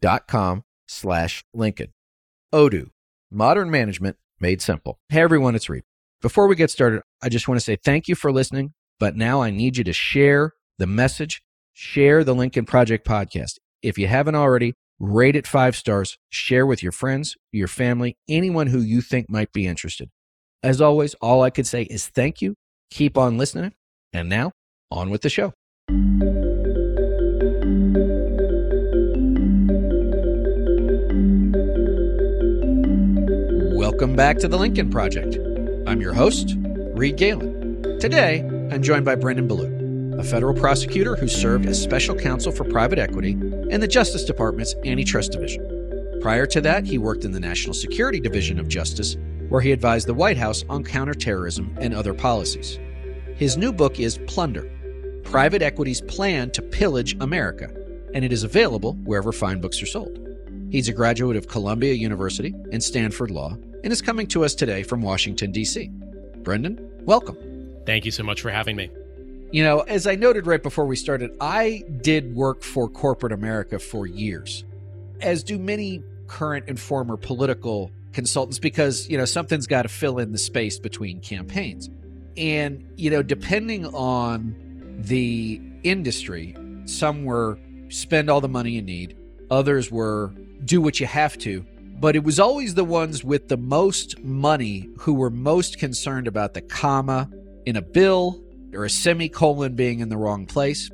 dot com slash Lincoln. Odoo, modern management made simple. Hey everyone, it's Reed. Before we get started, I just want to say thank you for listening, but now I need you to share the message, share the Lincoln Project podcast. If you haven't already, rate it five stars, share with your friends, your family, anyone who you think might be interested. As always, all I could say is thank you, keep on listening, and now on with the show. Welcome back to the Lincoln Project. I'm your host, Reed Galen. Today, I'm joined by Brendan Ballou, a federal prosecutor who served as special counsel for private equity in the Justice Department's Antitrust Division. Prior to that, he worked in the National Security Division of Justice, where he advised the White House on counterterrorism and other policies. His new book is Plunder Private Equity's Plan to Pillage America, and it is available wherever fine books are sold. He's a graduate of Columbia University and Stanford Law and is coming to us today from Washington, D.C. Brendan, welcome. Thank you so much for having me. You know, as I noted right before we started, I did work for corporate America for years, as do many current and former political consultants, because, you know, something's got to fill in the space between campaigns. And, you know, depending on the industry, some were spend all the money you need, others were do what you have to but it was always the ones with the most money who were most concerned about the comma in a bill or a semicolon being in the wrong place.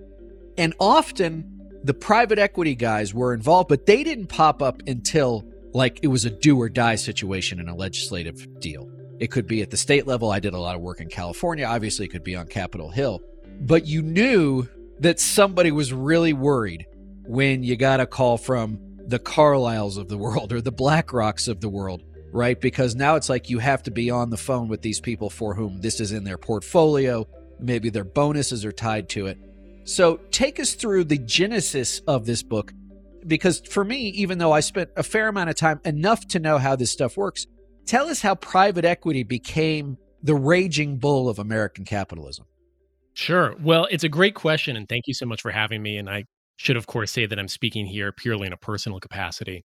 And often the private equity guys were involved, but they didn't pop up until like it was a do or die situation in a legislative deal. It could be at the state level. I did a lot of work in California. Obviously, it could be on Capitol Hill. But you knew that somebody was really worried when you got a call from the Carlyles of the world or the BlackRocks of the world, right? Because now it's like you have to be on the phone with these people for whom this is in their portfolio. Maybe their bonuses are tied to it. So take us through the genesis of this book. Because for me, even though I spent a fair amount of time, enough to know how this stuff works, tell us how private equity became the raging bull of American capitalism. Sure. Well, it's a great question. And thank you so much for having me. And I should, of course, say that I'm speaking here purely in a personal capacity.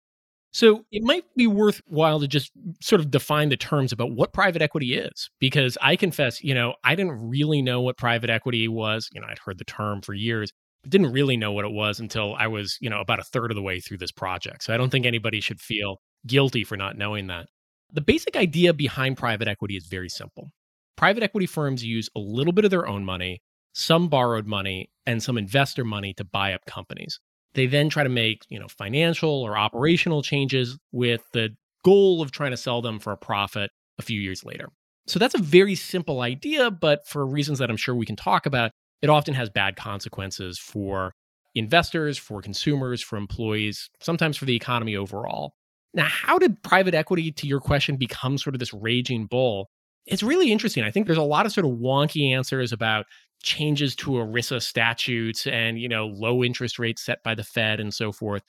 So it might be worthwhile to just sort of define the terms about what private equity is, because I confess, you know, I didn't really know what private equity was. You know, I'd heard the term for years, but didn't really know what it was until I was, you know, about a third of the way through this project. So I don't think anybody should feel guilty for not knowing that. The basic idea behind private equity is very simple. Private equity firms use a little bit of their own money some borrowed money and some investor money to buy up companies. They then try to make, you know, financial or operational changes with the goal of trying to sell them for a profit a few years later. So that's a very simple idea, but for reasons that I'm sure we can talk about, it often has bad consequences for investors, for consumers, for employees, sometimes for the economy overall. Now, how did private equity, to your question, become sort of this raging bull? It's really interesting. I think there's a lot of sort of wonky answers about changes to ERISA statutes and, you know, low interest rates set by the Fed and so forth.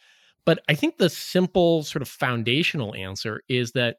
But I think the simple sort of foundational answer is that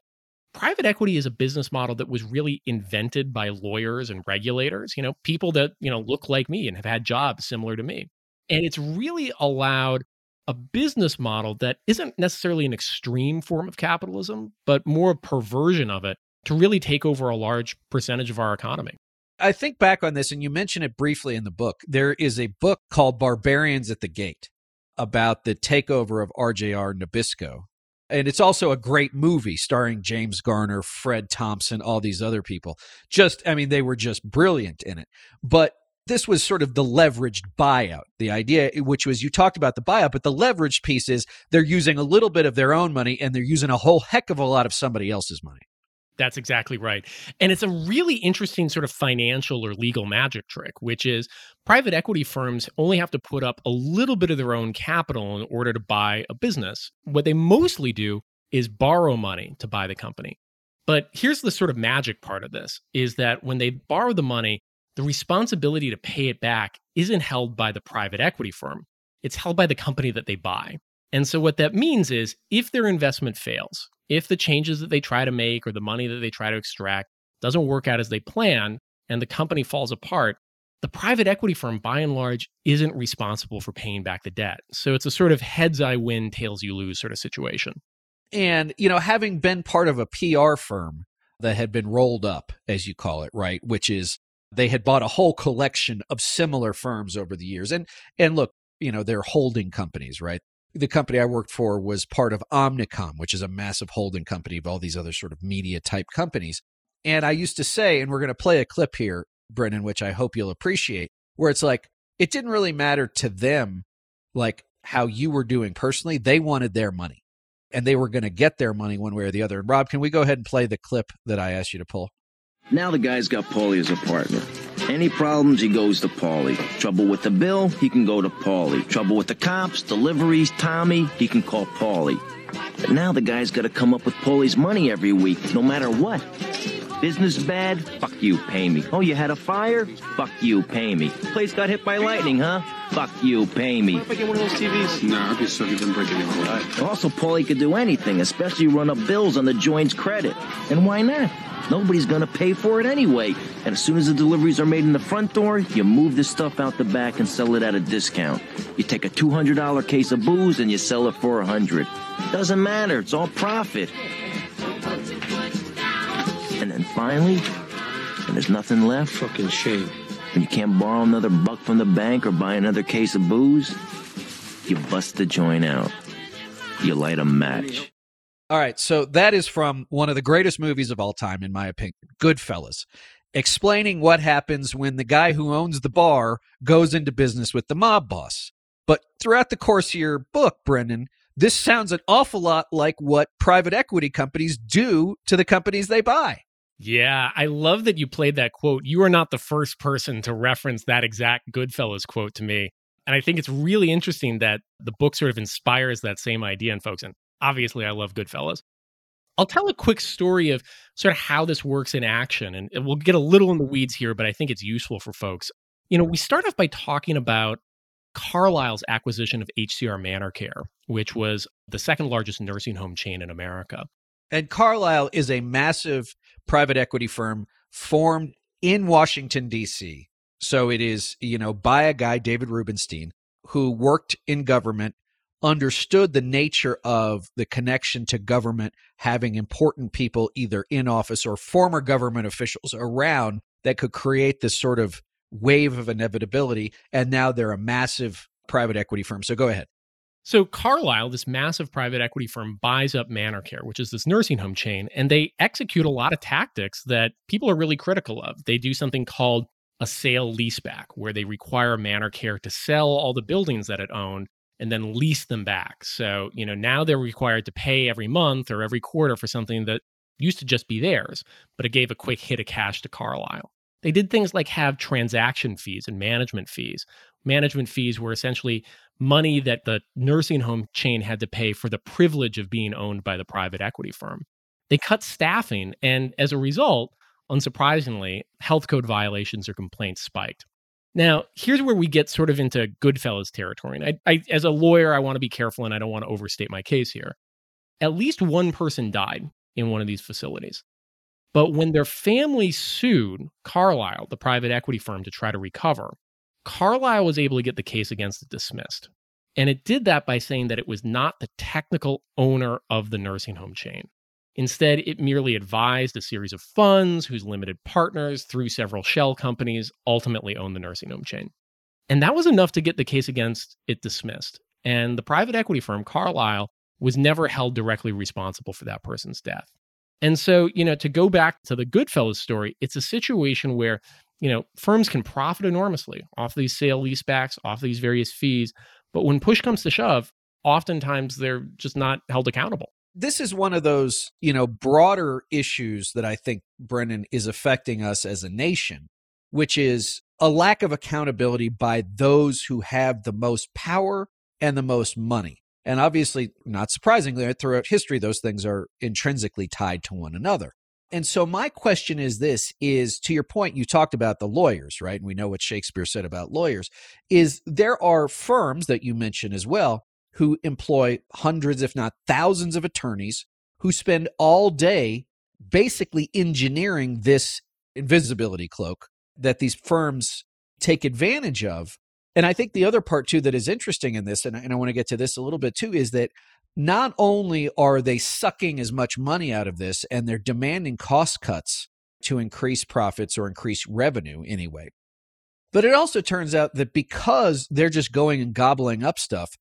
private equity is a business model that was really invented by lawyers and regulators, you know, people that, you know, look like me and have had jobs similar to me. And it's really allowed a business model that isn't necessarily an extreme form of capitalism, but more a perversion of it to really take over a large percentage of our economy. I think back on this, and you mention it briefly in the book. There is a book called Barbarians at the Gate about the takeover of RJR Nabisco. And it's also a great movie starring James Garner, Fred Thompson, all these other people. Just, I mean, they were just brilliant in it. But this was sort of the leveraged buyout. The idea, which was you talked about the buyout, but the leveraged piece is they're using a little bit of their own money and they're using a whole heck of a lot of somebody else's money. That's exactly right. And it's a really interesting sort of financial or legal magic trick, which is private equity firms only have to put up a little bit of their own capital in order to buy a business. What they mostly do is borrow money to buy the company. But here's the sort of magic part of this is that when they borrow the money, the responsibility to pay it back isn't held by the private equity firm. It's held by the company that they buy. And so, what that means is if their investment fails, if the changes that they try to make or the money that they try to extract doesn't work out as they plan and the company falls apart, the private equity firm, by and large, isn't responsible for paying back the debt. So, it's a sort of heads I win, tails you lose sort of situation. And, you know, having been part of a PR firm that had been rolled up, as you call it, right, which is they had bought a whole collection of similar firms over the years. And and look, you know, they're holding companies, right? The company I worked for was part of Omnicom, which is a massive holding company of all these other sort of media type companies. And I used to say, and we're going to play a clip here, Brennan, which I hope you'll appreciate, where it's like, it didn't really matter to them, like how you were doing personally. They wanted their money and they were going to get their money one way or the other. And Rob, can we go ahead and play the clip that I asked you to pull? Now the guy's got Paulie as a partner. Any problems, he goes to Paulie. Trouble with the bill, he can go to Paulie. Trouble with the cops, deliveries, Tommy, he can call Paulie. But now the guy's got to come up with Paulie's money every week, no matter what. Business bad? Fuck you, pay me. Oh, you had a fire? Fuck you, pay me. Place got hit by lightning, huh? Fuck you, pay me. What if I get one of those TVs? Nah, I'd be sorry if you breaking your heart. Also, Paulie could do anything, especially run up bills on the joint's credit. And why not? Nobody's gonna pay for it anyway. And as soon as the deliveries are made in the front door, you move the stuff out the back and sell it at a discount. You take a $200 case of booze and you sell it for a 100. Doesn't matter, it's all profit. And then finally, and there's nothing left, Fucking shame. and you can't borrow another buck from the bank or buy another case of booze, you bust the joint out. You light a match. All right, so that is from one of the greatest movies of all time, in my opinion, Goodfellas, explaining what happens when the guy who owns the bar goes into business with the mob boss. But throughout the course of your book, Brendan, this sounds an awful lot like what private equity companies do to the companies they buy. Yeah, I love that you played that quote. You are not the first person to reference that exact Goodfellas quote to me. And I think it's really interesting that the book sort of inspires that same idea in folks. And obviously, I love Goodfellas. I'll tell a quick story of sort of how this works in action. And we'll get a little in the weeds here, but I think it's useful for folks. You know, we start off by talking about Carlyle's acquisition of HCR Manor Care, which was the second largest nursing home chain in America. And Carlyle is a massive private equity firm formed in Washington, D.C. So it is, you know, by a guy, David Rubenstein, who worked in government, understood the nature of the connection to government, having important people either in office or former government officials around that could create this sort of wave of inevitability. And now they're a massive private equity firm. So go ahead. So Carlyle, this massive private equity firm, buys up Manor Care, which is this nursing home chain, and they execute a lot of tactics that people are really critical of. They do something called a sale leaseback, where they require Manor Care to sell all the buildings that it owned and then lease them back. So, you know, now they're required to pay every month or every quarter for something that used to just be theirs, but it gave a quick hit of cash to Carlyle. They did things like have transaction fees and management fees. Management fees were essentially money that the nursing home chain had to pay for the privilege of being owned by the private equity firm. They cut staffing, and as a result, unsurprisingly, health code violations or complaints spiked. Now, here's where we get sort of into Goodfellas territory. And I, I, as a lawyer, I want to be careful and I don't want to overstate my case here. At least one person died in one of these facilities. But when their family sued Carlyle, the private equity firm, to try to recover, Carlyle was able to get the case against it dismissed. And it did that by saying that it was not the technical owner of the nursing home chain. Instead, it merely advised a series of funds whose limited partners, through several shell companies, ultimately owned the nursing home chain. And that was enough to get the case against it dismissed. And the private equity firm, Carlyle, was never held directly responsible for that person's death. And so, you know, to go back to the Goodfellas story, it's a situation where, you know, firms can profit enormously off these sale leasebacks, off these various fees. But when push comes to shove, oftentimes they're just not held accountable. this is one of those, you know, broader issues that I think, Brennan, is affecting us as a nation, which is a lack of accountability by those who have the most power and the most money. And obviously, not surprisingly, throughout history, those things are intrinsically tied to one another. And so my question is this is to your point you talked about the lawyers, right? And we know what Shakespeare said about lawyers is there are firms that you mentioned as well who employ hundreds if not thousands of attorneys who spend all day basically engineering this invisibility cloak that these firms take advantage of. And I think the other part too that is interesting in this, and, and I want to get to this a little bit too, is that not only are they sucking as much money out of this and they're demanding cost cuts to increase profits or increase revenue anyway, but it also turns out that because they're just going and gobbling up stuff,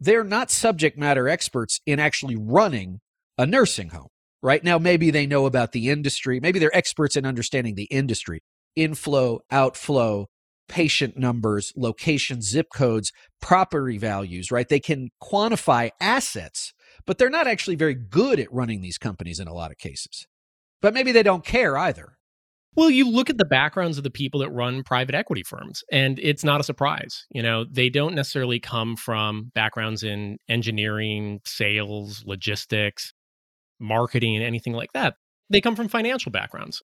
they're not subject matter experts in actually running a nursing home. Right now, maybe they know about the industry. Maybe they're experts in understanding the industry, inflow, outflow, patient numbers, location, zip codes, property values, right? They can quantify assets, but they're not actually very good at running these companies in a lot of cases. But maybe they don't care either. Well, you look at the backgrounds of the people that run private equity firms, and it's not a surprise. You know, they don't necessarily come from backgrounds in engineering, sales, logistics, marketing, anything like that. They come from financial backgrounds.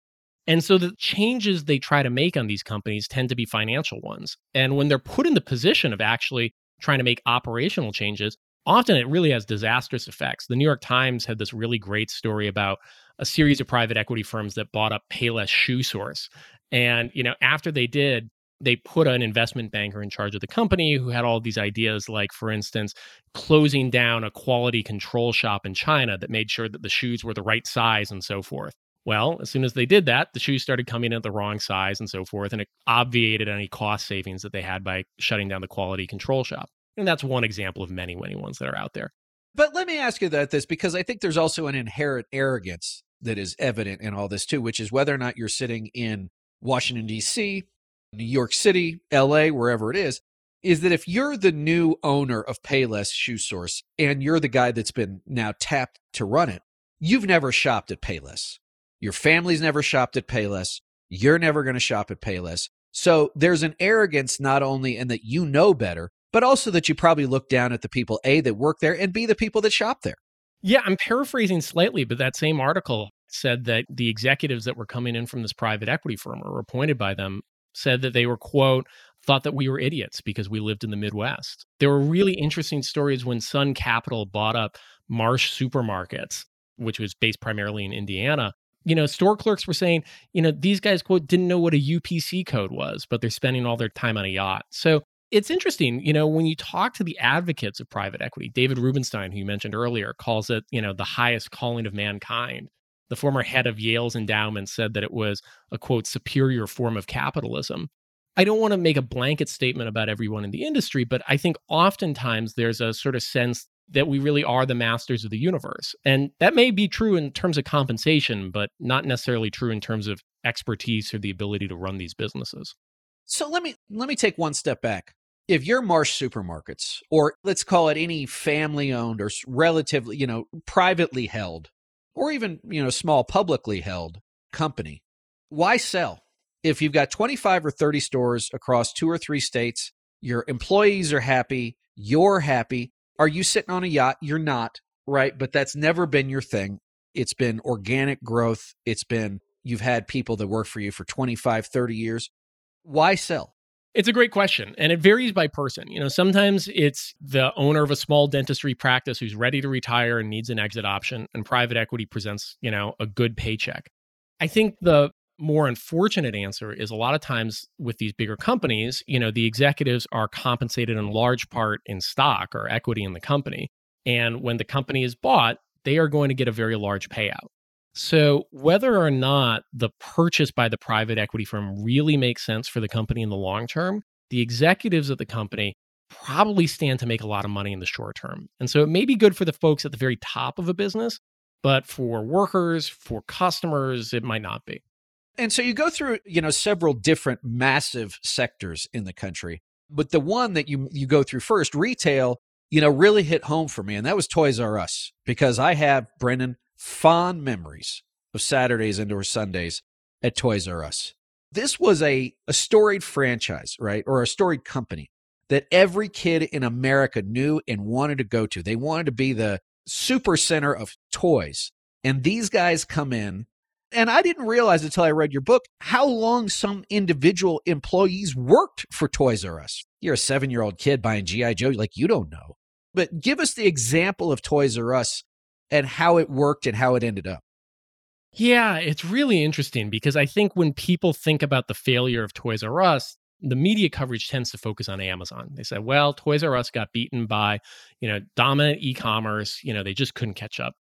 And so the changes they try to make on these companies tend to be financial ones. And when they're put in the position of actually trying to make operational changes, often it really has disastrous effects. The New York Times had this really great story about a series of private equity firms that bought up Payless Shoe Source. And, you know, after they did, they put an investment banker in charge of the company who had all these ideas like for instance closing down a quality control shop in China that made sure that the shoes were the right size and so forth well, as soon as they did that, the shoes started coming in at the wrong size and so forth, and it obviated any cost savings that they had by shutting down the quality control shop. And that's one example of many, many ones that are out there. But let me ask you that this because I think there's also an inherent arrogance that is evident in all this too, which is whether or not you're sitting in Washington, D.C., New York City, LA, wherever it is, is that if you're the new owner of Payless Shoe Source and you're the guy that's been now tapped to run it, you've never shopped at Payless. Your family's never shopped at Payless. You're never going to shop at Payless. So there's an arrogance not only in that you know better, but also that you probably look down at the people A that work there and B the people that shop there. Yeah, I'm paraphrasing slightly, but that same article said that the executives that were coming in from this private equity firm or appointed by them said that they were quote thought that we were idiots because we lived in the Midwest. There were really interesting stories when Sun Capital bought up Marsh Supermarkets, which was based primarily in Indiana, you know, store clerks were saying, you know, these guys, quote, didn't know what a UPC code was, but they're spending all their time on a yacht. So it's interesting, you know, when you talk to the advocates of private equity, David Rubenstein, who you mentioned earlier, calls it, you know, the highest calling of mankind. The former head of Yale's endowment said that it was a quote, superior form of capitalism. I don't want to make a blanket statement about everyone in the industry, but I think oftentimes there's a sort of sense that we really are the masters of the universe. And that may be true in terms of compensation, but not necessarily true in terms of expertise or the ability to run these businesses. So let me let me take one step back. If you're Marsh Supermarkets or let's call it any family owned or relatively, you know, privately held or even, you know, small publicly held company, why sell? If you've got 25 or 30 stores across two or three states, your employees are happy, you're happy, are you sitting on a yacht? You're not, right? But that's never been your thing. It's been organic growth. It's been you've had people that work for you for 25, 30 years. Why sell? It's a great question, and it varies by person. You know, sometimes it's the owner of a small dentistry practice who's ready to retire and needs an exit option, and private equity presents, you know, a good paycheck. I think the more unfortunate answer is a lot of times with these bigger companies, you know, the executives are compensated in large part in stock or equity in the company. And when the company is bought, they are going to get a very large payout. So, whether or not the purchase by the private equity firm really makes sense for the company in the long term, the executives of the company probably stand to make a lot of money in the short term. And so, it may be good for the folks at the very top of a business, but for workers, for customers, it might not be and so you go through you know several different massive sectors in the country but the one that you you go through first retail you know, really hit home for me. And that was Toys R Us because I have, Brendan, fond memories of Saturdays and or Sundays at Toys R Us. This was a, a storied franchise, right? Or a storied company that every kid in America knew and wanted to go to. They wanted to be the super center of toys. And these guys come in and I didn't realize until I read your book how long some individual employees worked for Toys R Us. You're a seven year old kid buying G.I. Joe, like you don't know. But give us the example of Toys R Us and how it worked and how it ended up. Yeah, it's really interesting because I think when people think about the failure of Toys R Us, the media coverage tends to focus on Amazon. They say, well, Toys R Us got beaten by, you know, dominant e-commerce, you know, they just couldn't catch up.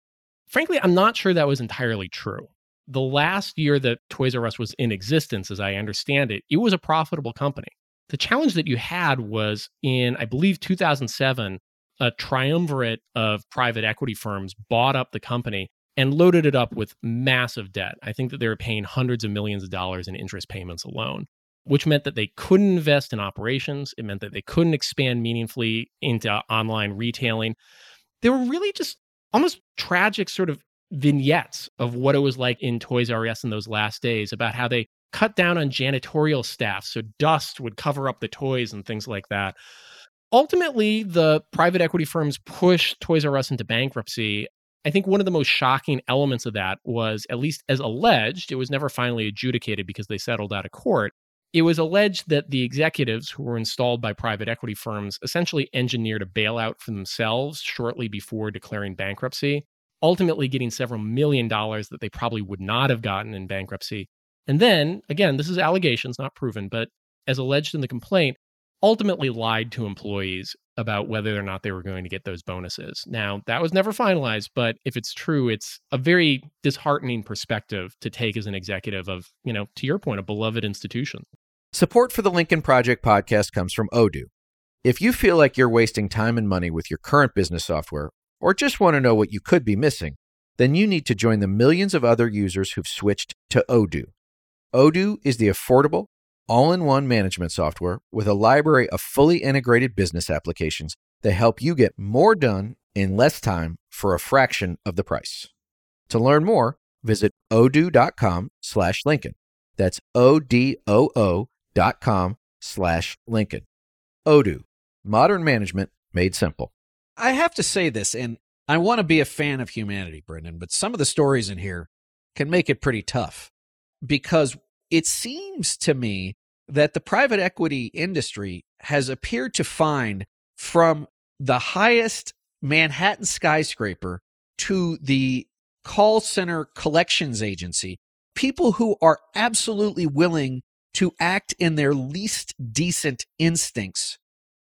Frankly, I'm not sure that was entirely true the last year that Toys R Us was in existence, as I understand it, it was a profitable company. The challenge that you had was in, I believe, 2007, a triumvirate of private equity firms bought up the company and loaded it up with massive debt. I think that they were paying hundreds of millions of dollars in interest payments alone, which meant that they couldn't invest in operations. It meant that they couldn't expand meaningfully into online retailing. They were really just almost tragic sort of vignettes of what it was like in Toys R Us in those last days about how they cut down on janitorial staff so dust would cover up the toys and things like that. Ultimately, the private equity firms pushed Toys R Us into bankruptcy. I think one of the most shocking elements of that was, at least as alleged, it was never finally adjudicated because they settled out of court. It was alleged that the executives who were installed by private equity firms essentially engineered a bailout for themselves shortly before declaring bankruptcy ultimately getting several million dollars that they probably would not have gotten in bankruptcy. And then, again, this is allegations, not proven, but as alleged in the complaint, ultimately lied to employees about whether or not they were going to get those bonuses. Now, that was never finalized, but if it's true, it's a very disheartening perspective to take as an executive of, you know, to your point, a beloved institution. Support for the Lincoln Project podcast comes from Odoo. If you feel like you're wasting time and money with your current business software, or just want to know what you could be missing, then you need to join the millions of other users who've switched to Odoo. Odoo is the affordable, all in one management software with a library of fully integrated business applications that help you get more done in less time for a fraction of the price. To learn more, visit odoo.com slash Lincoln. That's O-D-O-O dot com slash Lincoln. Odoo, modern management made simple. I have to say this, and I want to be a fan of humanity, Brendan, but some of the stories in here can make it pretty tough because it seems to me that the private equity industry has appeared to find from the highest Manhattan skyscraper to the call center collections agency people who are absolutely willing to act in their least decent instincts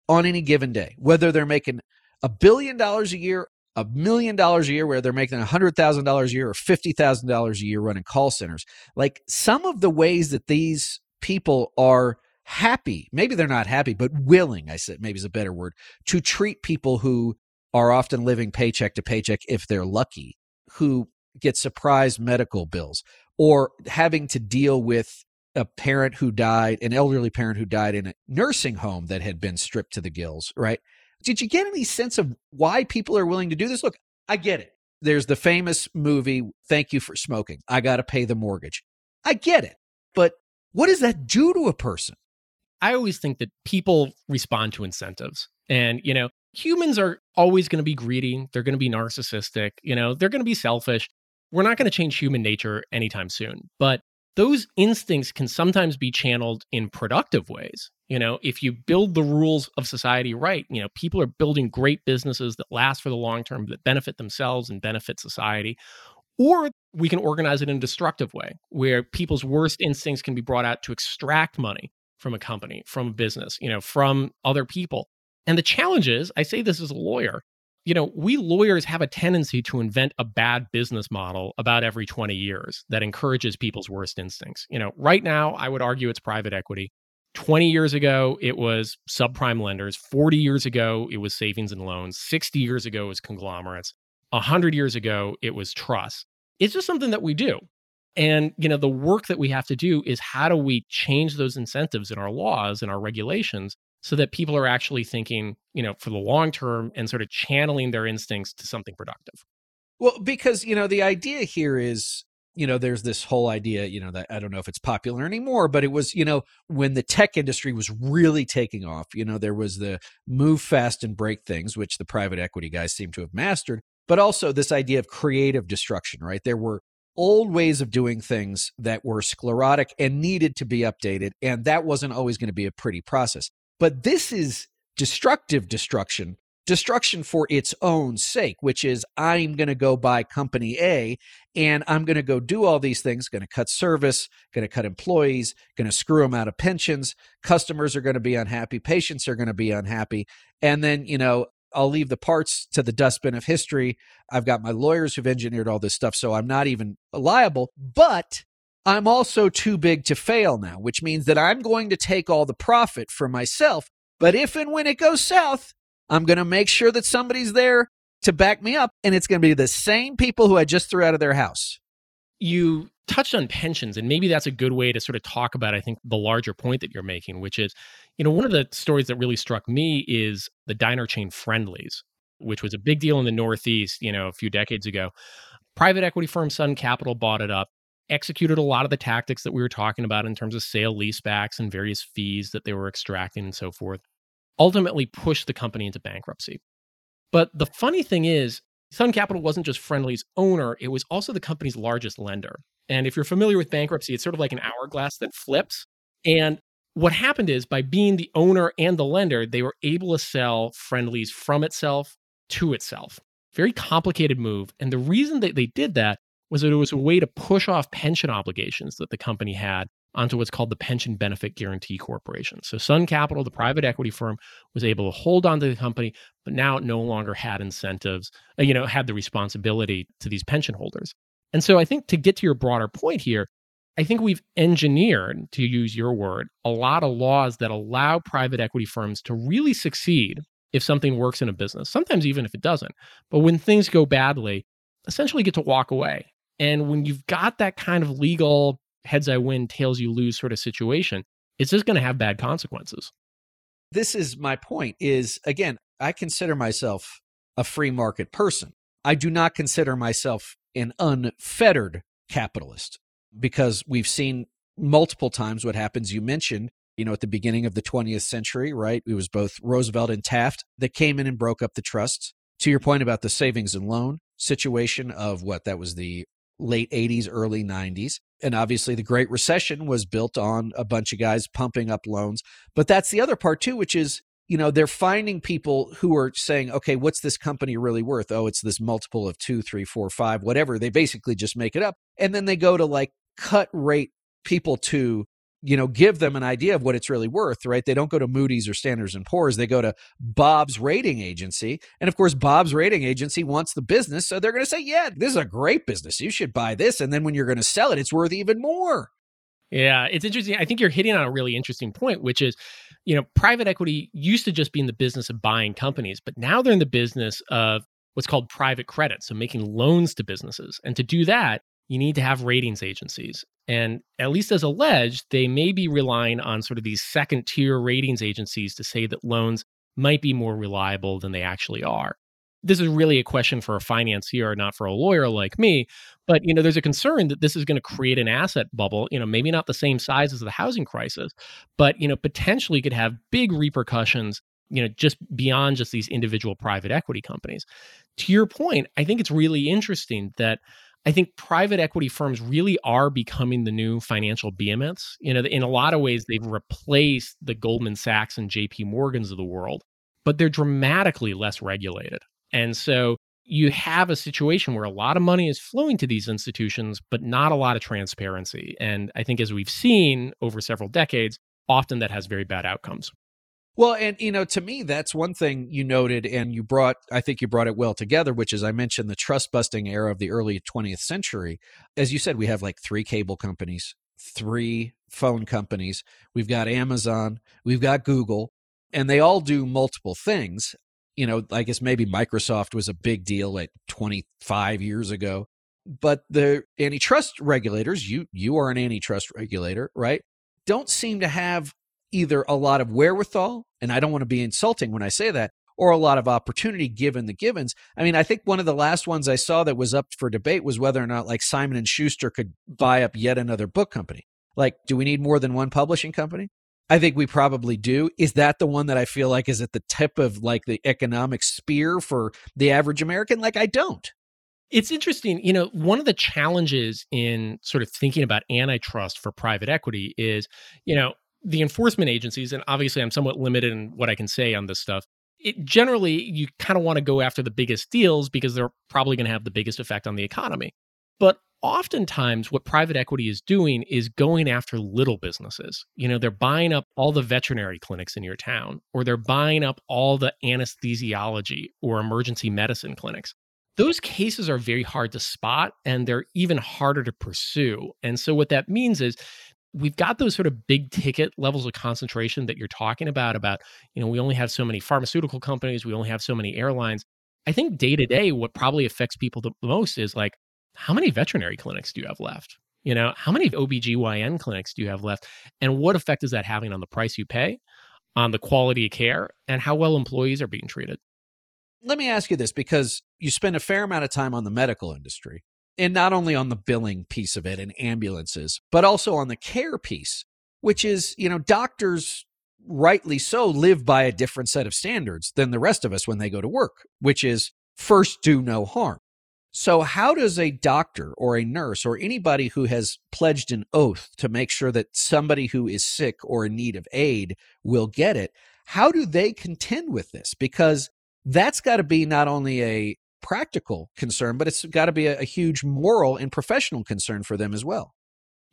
on any given day, whether they're making a billion dollars a year, a million dollars a year, where they're making a hundred thousand dollars a year or fifty thousand dollars a year running call centers. Like some of the ways that these people are happy, maybe they're not happy, but willing, I said maybe is a better word, to treat people who are often living paycheck to paycheck if they're lucky, who get surprise medical bills or having to deal with a parent who died, an elderly parent who died in a nursing home that had been stripped to the gills, right? Did you get any sense of why people are willing to do this? Look, I get it. There's the famous movie, Thank You for Smoking. I got to pay the mortgage. I get it. But what does that do to a person? I always think that people respond to incentives. And, you know, humans are always going to be greedy. They're going to be narcissistic. You know, they're going to be selfish. We're not going to change human nature anytime soon. But those instincts can sometimes be channeled in productive ways. You know, if you build the rules of society right, you know, people are building great businesses that last for the long term, that benefit themselves and benefit society. Or we can organize it in a destructive way where people's worst instincts can be brought out to extract money from a company, from a business, you know, from other people. And the challenge is, I say this as a lawyer, you know, we lawyers have a tendency to invent a bad business model about every 20 years that encourages people's worst instincts. You know, right now, I would argue it's private equity. 20 years ago, it was subprime lenders. 40 years ago, it was savings and loans. 60 years ago, it was conglomerates. 100 years ago, it was trusts. It's just something that we do. And, you know, the work that we have to do is how do we change those incentives in our laws and our regulations so that people are actually thinking, you know, for the long term and sort of channeling their instincts to something productive. Well, because, you know, the idea here is, you know, there's this whole idea, you know, that I don't know if it's popular anymore, but it was, you know, when the tech industry was really taking off, you know, there was the move fast and break things, which the private equity guys seem to have mastered, but also this idea of creative destruction, right? There were old ways of doing things that were sclerotic and needed to be updated. And that wasn't always going to be a pretty process. But this is destructive destruction, destruction for its own sake, which is I'm going to go buy company A and I'm going to go do all these things, going to cut service, going to cut employees, going to screw them out of pensions. Customers are going to be unhappy, patients are going to be unhappy. And then, you know, I'll leave the parts to the dustbin of history. I've got my lawyers who've engineered all this stuff, so I'm not even liable. But I'm also too big to fail now, which means that I'm going to take all the profit for myself. But if and when it goes south, I'm going to make sure that somebody's there to back me up. And it's going to be the same people who I just threw out of their house. You touched on pensions, and maybe that's a good way to sort of talk about, I think, the larger point that you're making, which is, you know, one of the stories that really struck me is the diner chain Friendly's, which was a big deal in the Northeast, you know, a few decades ago. Private equity firm Sun Capital bought it up executed a lot of the tactics that we were talking about in terms of sale leasebacks and various fees that they were extracting and so forth, ultimately pushed the company into bankruptcy. But the funny thing is, Sun Capital wasn't just Friendly's owner, it was also the company's largest lender. And if you're familiar with bankruptcy, it's sort of like an hourglass that flips. And what happened is by being the owner and the lender, they were able to sell Friendly's from itself to itself. Very complicated move. And the reason that they did that was that it was a way to push off pension obligations that the company had onto what's called the Pension Benefit Guaranty Corporation. So Sun Capital, the private equity firm, was able to hold on to the company, but now it no longer had incentives, uh, you know, had the responsibility to these pension holders. And so I think to get to your broader point here, I think we've engineered, to use your word, a lot of laws that allow private equity firms to really succeed if something works in a business, sometimes even if it doesn't. But when things go badly, essentially get to walk away and when you've got that kind of legal heads I win, tails you lose sort of situation, it's just going to have bad consequences. This is my point is again, I consider myself a free market person. I do not consider myself an unfettered capitalist because we've seen multiple times what happens. You mentioned, you know, at the beginning of the 20th century, right? It was both Roosevelt and Taft that came in and broke up the trusts. To your point about the savings and loan situation of what that was the late 80s, early 90s. And obviously, the Great Recession was built on a bunch of guys pumping up loans. But that's the other part, too, which is, you know, they're finding people who are saying, okay, what's this company really worth? Oh, it's this multiple of two, three, four, five, whatever. They basically just make it up. And then they go to like cut rate people to you know give them an idea of what it's really worth right they don't go to moody's or standards and poor's they go to bob's rating agency and of course bob's rating agency wants the business so they're going to say yeah this is a great business you should buy this and then when you're going to sell it it's worth even more yeah it's interesting i think you're hitting on a really interesting point which is you know private equity used to just be in the business of buying companies but now they're in the business of what's called private credit so making loans to businesses and to do that you need to have ratings agencies. And at least as alleged, they may be relying on sort of these second tier ratings agencies to say that loans might be more reliable than they actually are. This is really a question for a financier, not for a lawyer like me. But you know, there's a concern that this is going to create an asset bubble. You know, maybe not the same size as the housing crisis, but you know, potentially could have big repercussions. You know, just beyond just these individual private equity companies. To your point, I think it's really interesting that I think private equity firms really are becoming the new financial behemoths. You know, in a lot of ways, they've replaced the Goldman Sachs and JP Morgans of the world, but they're dramatically less regulated. And so you have a situation where a lot of money is flowing to these institutions, but not a lot of transparency. And I think as we've seen over several decades, often that has very bad outcomes. Well, and you know, to me, that's one thing you noted, and you brought, I think you brought it well together, which is I mentioned the trust busting era of the early 20th century. As you said, we have like three cable companies, three phone companies, we've got Amazon, we've got Google, and they all do multiple things. You know, I guess maybe Microsoft was a big deal at 25 years ago, but the antitrust regulators, you you are an antitrust regulator, right? Don't seem to have either a lot of wherewithal, and I don't want to be insulting when I say that, or a lot of opportunity given the givens. I mean, I think one of the last ones I saw that was up for debate was whether or not like Simon and Schuster could buy up yet another book company. Like, do we need more than one publishing company? I think we probably do. Is that the one that I feel like is at the tip of like the economic spear for the average American? Like, I don't. It's interesting. You know, one of the challenges in sort of thinking about antitrust for private equity is, you know, the enforcement agencies, and obviously I'm somewhat limited in what I can say on this stuff. It generally, you kind of want to go after the biggest deals because they're probably going to have the biggest effect on the economy. But oftentimes what private equity is doing is going after little businesses. You know, they're buying up all the veterinary clinics in your town, or they're buying up all the anesthesiology or emergency medicine clinics. Those cases are very hard to spot and they're even harder to pursue. And so, what that means is we've got those sort of big ticket levels of concentration that you're talking about about you know we only have so many pharmaceutical companies we only have so many airlines i think day to day what probably affects people the most is like how many veterinary clinics do you have left? You know, how many OBGYN clinics do you have left? And what effect is that having on the price you pay, on the quality of care, and how well employees are being treated? Let me ask you this because you spend a fair amount of time on the medical industry and not only on the billing piece of it and ambulances, but also on the care piece, which is, you know, doctors rightly so live by a different set of standards than the rest of us when they go to work, which is first do no harm. So, how does a doctor or a nurse or anybody who has pledged an oath to make sure that somebody who is sick or in need of aid will get it? How do they contend with this? Because that's got to be not only a practical concern, but it's got to be a, a, huge moral and professional concern for them as well.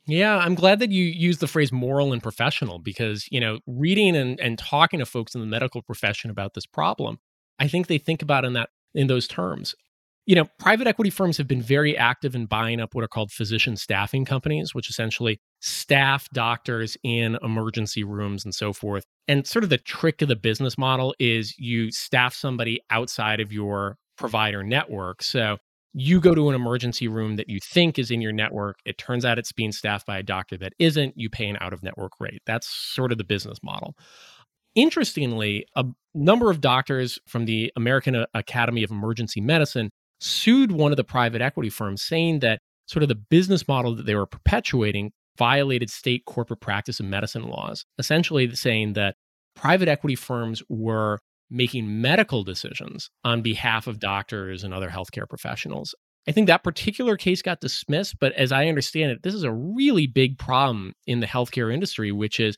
Yeah, I'm glad that you use the phrase moral and professional because, you know, reading and, and talking to folks in the medical profession about this problem, I think they think about in that in those terms you know, private equity firms have been very active in buying up what are called physician staffing companies, which essentially staff doctors in emergency rooms and so forth. And sort of the trick of the business model is you staff somebody outside of your provider network. So you go to an emergency room that you think is in your network. It turns out it's being staffed by a doctor that isn't. You pay an out of network rate. That's sort of the business model. Interestingly, a number of doctors from the American uh, Academy of Emergency Medicine sued one of the private equity firms, saying that sort of the business model that they were perpetuating violated state corporate practice and medicine laws, essentially saying that private equity firms were making medical decisions on behalf of doctors and other healthcare professionals. I think that particular case got dismissed, but as I understand it, this is a really big problem in the healthcare industry, which is,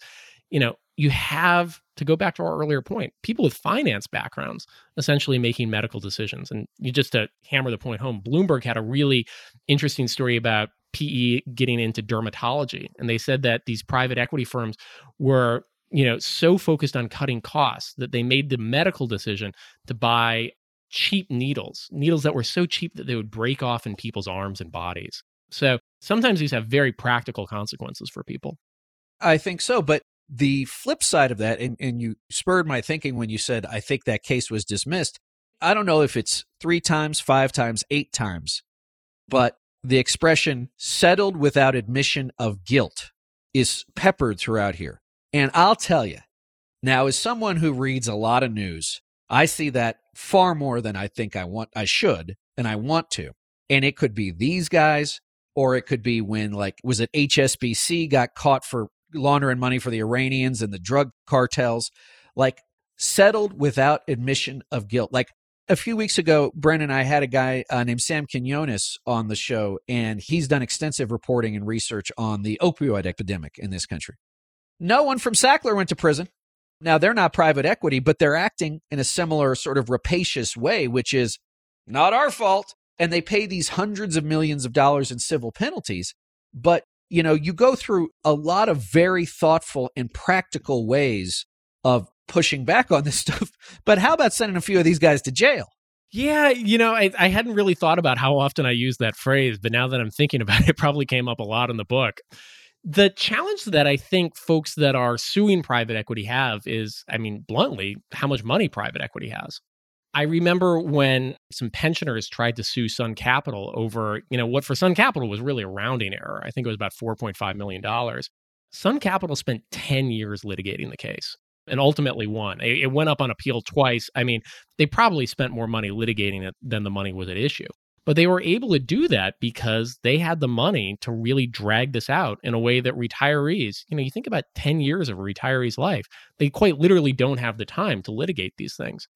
you know, you have to go back to our earlier point people with finance backgrounds essentially making medical decisions and you just to hammer the point home bloomberg had a really interesting story about pe getting into dermatology and they said that these private equity firms were you know so focused on cutting costs that they made the medical decision to buy cheap needles needles that were so cheap that they would break off in people's arms and bodies so sometimes these have very practical consequences for people I think so. But the flip side of that, and, and you spurred my thinking when you said, I think that case was dismissed. I don't know if it's three times, five times, eight times, but the expression settled without admission of guilt is peppered throughout here. And I'll tell you, now, as someone who reads a lot of news, I see that far more than I think I want, I should, and I want to. And it could be these guys, or it could be when, like, was it HSBC got caught for laundering money for the Iranians and the drug cartels, like settled without admission of guilt. Like a few weeks ago, Brennan and I had a guy uh, named Sam Quinones on the show, and he's done extensive reporting and research on the opioid epidemic in this country. No one from Sackler went to prison. Now, they're not private equity, but they're acting in a similar sort of rapacious way, which is not our fault. And they pay these hundreds of millions of dollars in civil penalties. But you know, you go through a lot of very thoughtful and practical ways of pushing back on this stuff. But how about sending a few of these guys to jail? Yeah, you know, I, I hadn't really thought about how often I use that phrase, but now that I'm thinking about it, it probably came up a lot in the book. The challenge that I think folks that are suing private equity have is, I mean, bluntly, how much money private equity has. I remember when some pensioners tried to sue Sun Capital over, you know, what for Sun Capital was really a rounding error. I think it was about $4.5 million. Sun Capital spent 10 years litigating the case and ultimately won. It went up on appeal twice. I mean, they probably spent more money litigating it than the money was at issue. But they were able to do that because they had the money to really drag this out in a way that retirees, you know, you think about 10 years of a retiree's life, they quite literally don't have the time to litigate these things.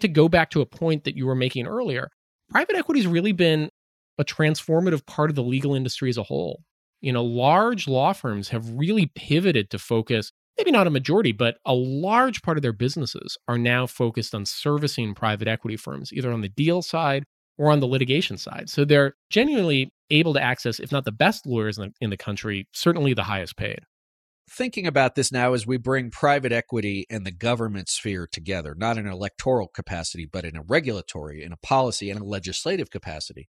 To go back to a point that you were making earlier, private equity has really been a transformative part of the legal industry as a whole. You know, large law firms have really pivoted to focus, maybe not a majority, but a large part of their businesses are now focused on servicing private equity firms, either on the deal side or on the litigation side. So they're genuinely able to access, if not the best lawyers in the, in the country, certainly the highest paid. Thinking about this now as we bring private equity and the government sphere together, not in an electoral capacity, but in a regulatory, in a policy, and a legislative capacity.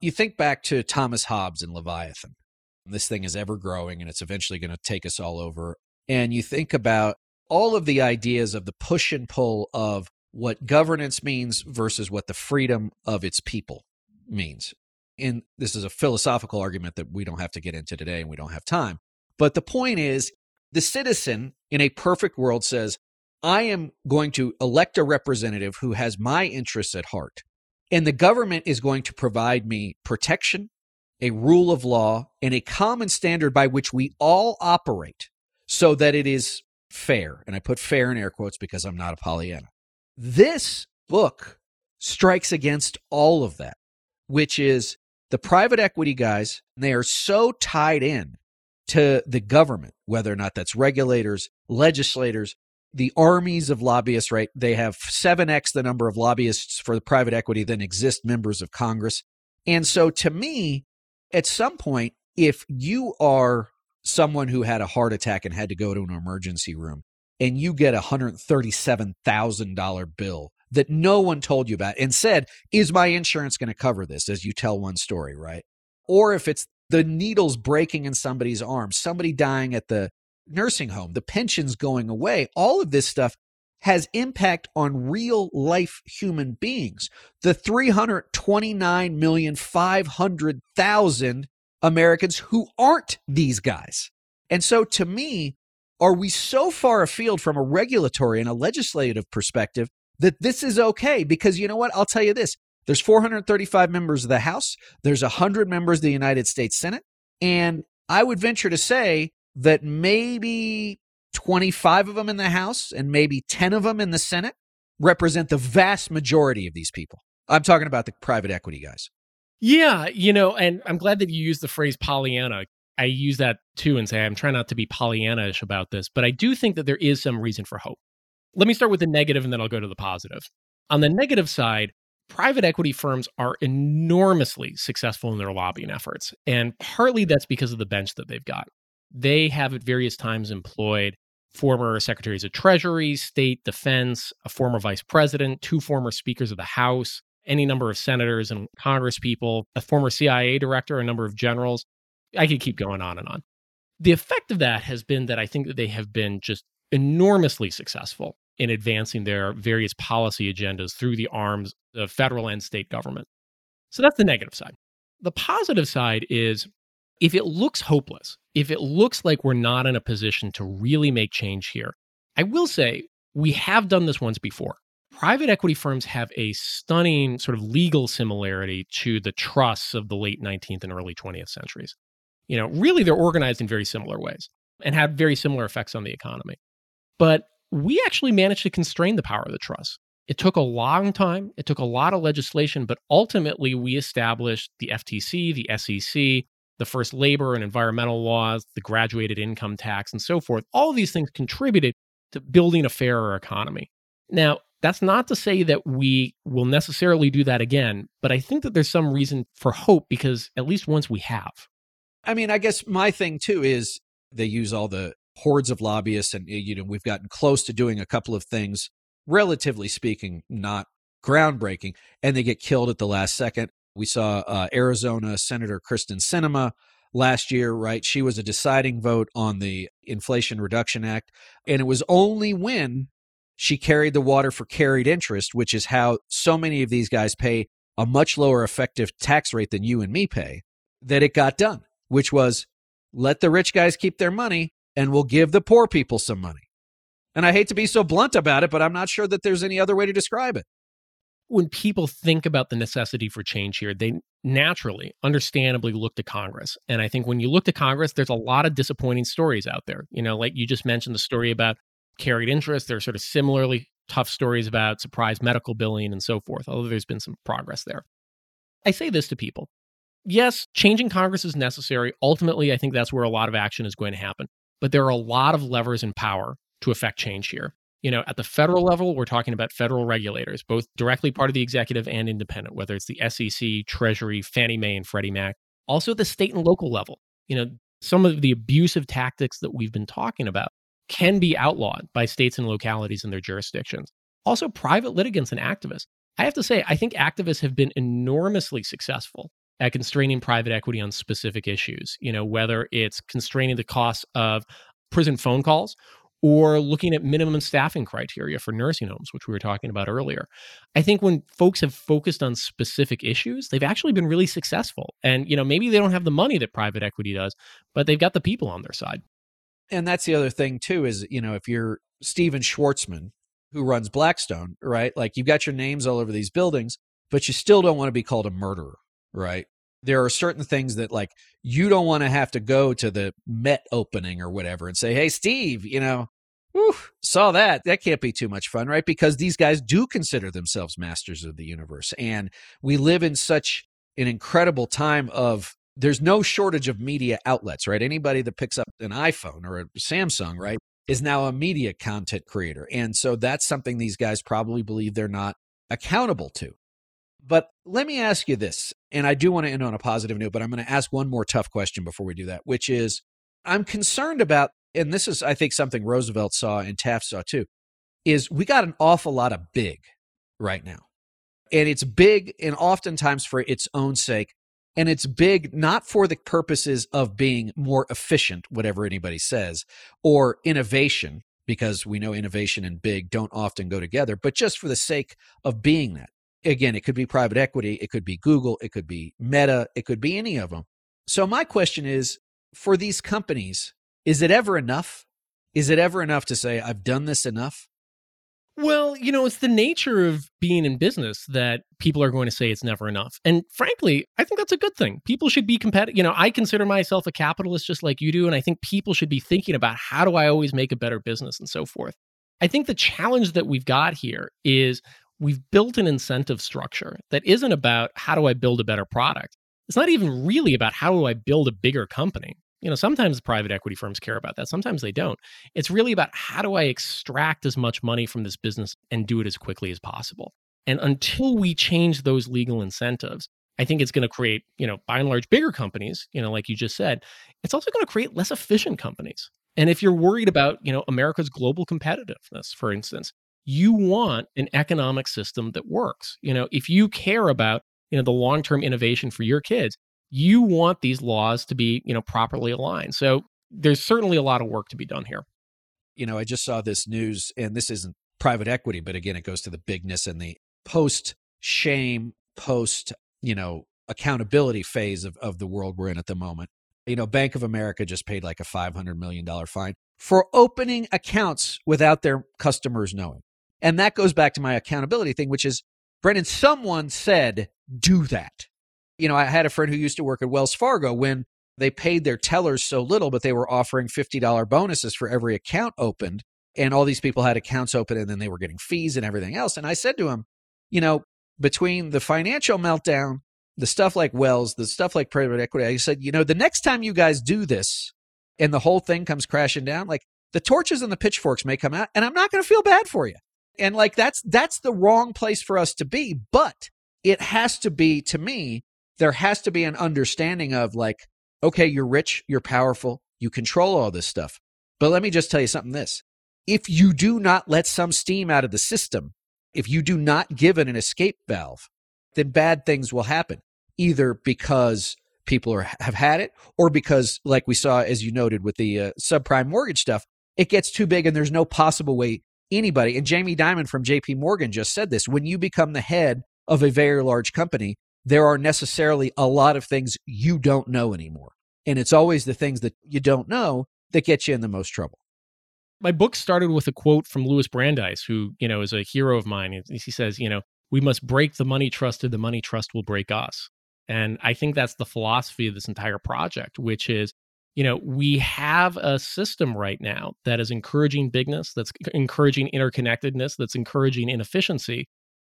You think back to Thomas Hobbes and Leviathan. This thing is ever growing and it's eventually going to take us all over. And you think about all of the ideas of the push and pull of what governance means versus what the freedom of its people means. And this is a philosophical argument that we don't have to get into today and we don't have time. But the point is the citizen in a perfect world says, I am going to elect a representative who has my interests at heart. And the government is going to provide me protection, a rule of law, and a common standard by which we all operate so that it is fair. And I put fair in air quotes because I'm not a Pollyanna. This book strikes against all of that, which is the private equity guys, they are so tied in to the government, whether or not that's regulators, legislators, the armies of lobbyists, right? They have 7x the number of lobbyists for the private equity than exist members of Congress. And so to me, at some point, if you are someone who had a heart attack and had to go to an emergency room and you get a $137,000 bill that no one told you about and said, Is my insurance going to cover this? As you tell one story, right? Or if it's the needles breaking in somebody's arm, somebody dying at the nursing home, the pensions going away, all of this stuff has impact on real life human beings. The 329,500,000 Americans who aren't these guys. And so to me, are we so far afield from a regulatory and a legislative perspective that this is okay? Because you know what? I'll tell you this. There's 435 members of the House. There's 100 members of the United States Senate. And I would venture to say that maybe 25 of them in the House and maybe 10 of them in the Senate represent the vast majority of these people. I'm talking about the private equity guys. Yeah, you know, and I'm glad that you used the phrase Pollyanna. I use that too and say I'm trying not to be Pollyanna-ish about this, but I do think that there is some reason for hope. Let me start with the negative and then I'll go to the positive. On the negative side, private equity firms are enormously successful in their lobbying efforts. And partly that's because of the bench that they've got. They have at various times employed former secretaries of Treasury, State, Defense, a former vice president, two former speakers of the House, any number of senators and congresspeople, a former CIA director, a number of generals. I could keep going on and on. The effect of that has been that I think that they have been just enormously successful in advancing their various policy agendas through the arms of federal and state government. So that's the negative side. The positive side is if it looks hopeless, if it looks like we're not in a position to really make change here, I will say we have done this once before. Private equity firms have a stunning sort of legal similarity to the trusts of the late 19th and early 20th centuries. You know, really, they're organized in very similar ways and have very similar effects on the economy. But we actually managed to constrain the power of the trust. It took a long time, it took a lot of legislation, but ultimately we established the FTC, the SEC, the first labor and environmental laws, the graduated income tax, and so forth. All these things contributed to building a fairer economy. Now, that's not to say that we will necessarily do that again, but I think that there's some reason for hope because at least once we have. I mean, I guess my thing too is they use all the hordes of lobbyists, and you know we've gotten close to doing a couple of things, relatively speaking, not groundbreaking, and they get killed at the last second. We saw uh, Arizona Senator Kyrsten Sinema last year, right? She was a deciding vote on the Inflation Reduction Act, and it was only when she carried the water for carried interest, which is how so many of these guys pay a much lower effective tax rate than you and me pay, that it got done, which was let the rich guys keep their money and we'll give the poor people some money. And I hate to be so blunt about it, but I'm not sure that there's any other way to describe it. When people think about the necessity for change here, they naturally, understandably look to Congress. And I think when you look to Congress, there's a lot of disappointing stories out there. You know, like you just mentioned the story about carried interest. There are sort of similarly tough stories about surprise medical billing and so forth, although there's been some progress there. I say this to people. Yes, changing Congress is necessary. Ultimately, I think that's where a lot of action is going to happen. But there are a lot of levers in power to affect change here. You know, at the federal level, we're talking about federal regulators, both directly part of the executive and independent, whether it's the SEC, Treasury, Fannie Mae, and Freddie Mac. Also, the state and local level, you know, some of the abusive tactics that we've been talking about can be outlawed by states and localities in their jurisdictions. Also, private litigants and activists. I have to say, I think activists have been enormously successful at constraining private equity on specific issues. You know, whether it's constraining the cost of prison phone calls or looking at minimum staffing criteria for nursing homes, which we were talking about earlier. I think when folks have focused on specific issues, they've actually been really successful. And, you know, maybe they don't have the money that private equity does, but they've got the people on their side. And that's the other thing, too, is, you know, if you're Stephen Schwarzman, who runs Blackstone, right? Like you've got your names all over these buildings, but you still don't want to be called a murderer, right? There are certain things that like you don't want to have to go to the Met opening or whatever and say, "Hey, Steve, you know, whew, saw that. That can't be too much fun, right?" Because these guys do consider themselves masters of the universe, and we live in such an incredible time of there's no shortage of media outlets, right? Anybody that picks up an iPhone or a Samsung, right, is now a media content creator. And so that's something these guys probably believe they're not accountable to. But let me ask you this, and I do want to end on a positive note, but I'm going to ask one more tough question before we do that, which is I'm concerned about, and this is, I think, something Roosevelt saw and Taft saw too, is we got an awful lot of big right now. And it's big and oftentimes for its own sake. And it's big not for the purposes of being more efficient, whatever anybody says, or innovation, because we know innovation and big don't often go together, but just for the sake of being that. Again, it could be private equity, it could be Google, it could be Meta, it could be any of them. So, my question is for these companies, is it ever enough? Is it ever enough to say, I've done this enough? Well, you know, it's the nature of being in business that people are going to say it's never enough. And frankly, I think that's a good thing. People should be competitive. You know, I consider myself a capitalist just like you do. And I think people should be thinking about how do I always make a better business and so forth. I think the challenge that we've got here is we've built an incentive structure that isn't about how do I build a better product. It's not even really about how do I build a bigger company. You know, sometimes private equity firms care about that. Sometimes they don't. It's really about how do I extract as much money from this business and do it as quickly as possible. And until we change those legal incentives, I think it's going to create, you know, by and large, bigger companies, you know, like you just said. It's also going to create less efficient companies. And if you're worried about, you know, America's global competitiveness, for instance, you want an economic system that works. You know, if you care about, you know, the long-term innovation for your kids, you want these laws to be, you know, properly aligned. So there's certainly a lot of work to be done here. You know, I just saw this news, and this isn't private equity, but again, it goes to the bigness and the post shame, post, you know, accountability phase of, of the world we're in at the moment. You know, Bank of America just paid like a $500 million fine for opening accounts without their customers knowing. And that goes back to my accountability thing, which is, Brendan, someone said, do that you know, I had a friend who used to work at Wells Fargo when they paid their tellers so little, but they were offering $50 bonuses for every account opened. And all these people had accounts open and then they were getting fees and everything else. And I said to him, you know, between the financial meltdown, the stuff like Wells, the stuff like private equity, I said, you know, the next time you guys do this and the whole thing comes crashing down, like the torches and the pitchforks may come out and I'm not going to feel bad for you. And like that's that's the wrong place for us to be, but it has to be to me there has to be an understanding of like, okay, you're rich, you're powerful, you control all this stuff. But let me just tell you something this. If you do not let some steam out of the system, if you do not give it an escape valve, then bad things will happen, either because people are, have had it or because, like we saw, as you noted with the uh, subprime mortgage stuff, it gets too big and there's no possible way anybody. And Jamie Dimon from JP Morgan just said this when you become the head of a very large company, there are necessarily a lot of things you don't know anymore. And it's always the things that you don't know that get you in the most trouble. My book started with a quote from Louis Brandeis, who, you know, is a hero of mine. He says, you know, we must break the money trust or the money trust will break us. And I think that's the philosophy of this entire project, which is, you know, we have a system right now that is encouraging bigness, that's encouraging interconnectedness, that's encouraging inefficiency.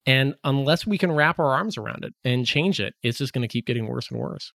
And unless we can wrap our arms around it and change it, it's just going to keep getting worse and worse.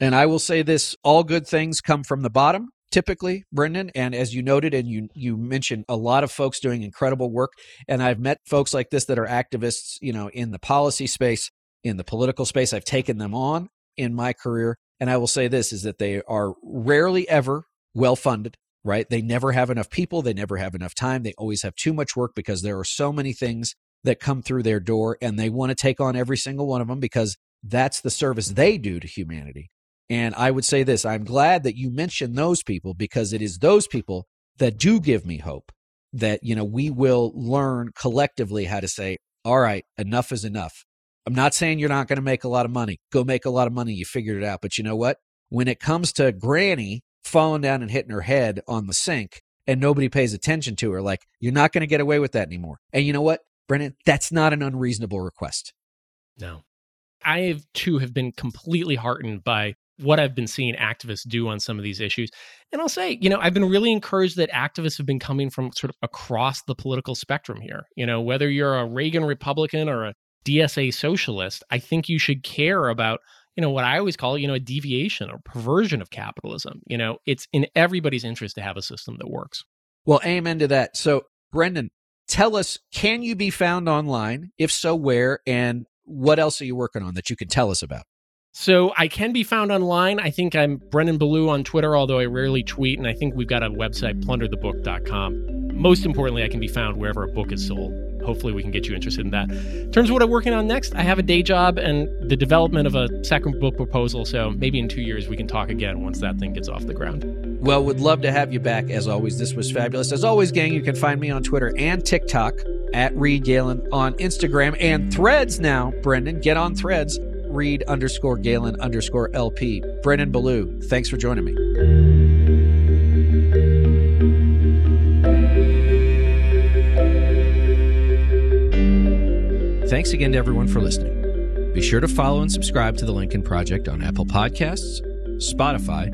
And I will say this all good things come from the bottom typically brendan and as you noted and you you mentioned a lot of folks doing incredible work and i've met folks like this that are activists you know in the policy space in the political space i've taken them on in my career and i will say this is that they are rarely ever well funded right? They never have enough people. They never have enough time. They always have too much work because there are so many things that come through their door and they want to take on every single one of them because that's the service they do to humanity. And I would say this I'm glad that you mentioned those people because it is those people that do give me hope that, you know, we will learn collectively how to say, all right, enough is enough. I'm not saying you're not going to make a lot of money. Go make a lot of money. You figured it out. But you know what? When it comes to Granny falling down and hitting her head on the sink and nobody pays attention to her, like, you're not going to get away with that anymore. And you know what, Brendan? That's not an unreasonable request. No. I too have been completely heartened by what I've been seeing activists do on some of these issues. And I'll say, you know, I've been really encouraged that activists have been coming from sort of across the political spectrum here. You know, whether you're a Reagan Republican or a DSA socialist, I think you should care about, you know, what I always call, you know, a deviation or perversion of capitalism. You know, it's in everybody's interest to have a system that works. Well, amen to that. So, Brendan, tell us, can you be found online? If so, where? And what else are you working on that you can tell us about? So I can be found online. I think I'm Brendan Ballou on Twitter, although I rarely tweet. And I think we've got a website, plunderthebook.com. Most importantly, I can be found wherever a book is sold. Hopefully, we can get you interested in that. In terms of what I'm working on next, I have a day job and the development of a second book proposal. So maybe in two years, we can talk again once that thing gets off the ground. Well, would love to have you back as always. This was fabulous. As always, gang, you can find me on Twitter and TikTok at Reed Galen on Instagram and threads now. Brendan, get on threads Reed underscore Galen underscore LP. Brendan Ballou, thanks for joining me. Thanks again to everyone for listening. Be sure to follow and subscribe to the Lincoln Project on Apple Podcasts, Spotify,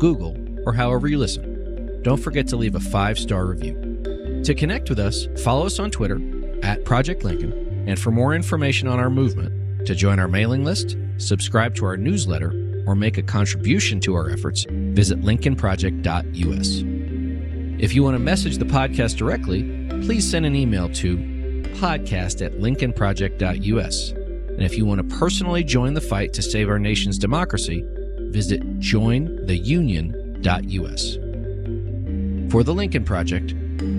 Google, or however you listen. Don't forget to leave a five star review. To connect with us, follow us on Twitter at Project Lincoln, and for more information on our movement, to join our mailing list, subscribe to our newsletter, or make a contribution to our efforts, visit lincolnproject.us. If you want to message the podcast directly, please send an email to podcast at lincolnproject.us. And if you want to personally join the fight to save our nation's democracy, visit jointheunion.us. For the Lincoln Project,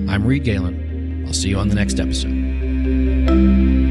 I'm Reed Galen. I'll see you on the next episode.